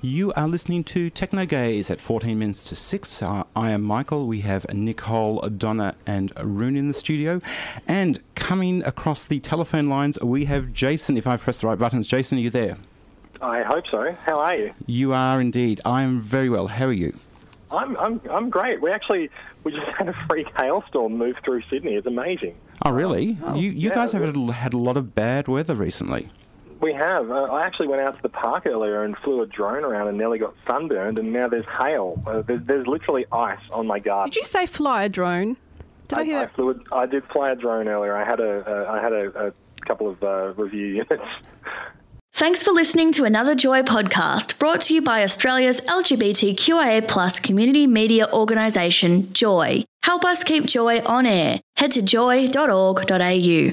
You are listening to Techno Gaze at 14 minutes to 6. Uh, I am Michael. We have Nicole, Donna, and Rune in the studio. And coming across the telephone lines, we have Jason. If I press the right buttons, Jason, are you there? I hope so. How are you? You are indeed. I am very well. How are you? I'm I'm I'm great. We actually we just had a freak hailstorm move through Sydney. It's amazing. Oh, really? you you yeah, guys have had had a lot of bad weather recently. We have. Uh, I actually went out to the park earlier and flew a drone around and nearly got sunburned. And now there's hail. Uh, there's, there's literally ice on my garden. Did you say fly a drone? Did I, hear I, that? flew a, I did fly a drone earlier. I had a uh, I had a, a couple of uh, review units. Thanks for listening to another Joy podcast brought to you by Australia's LGBTQIA plus community media organisation, Joy. Help us keep Joy on air. Head to joy.org.au.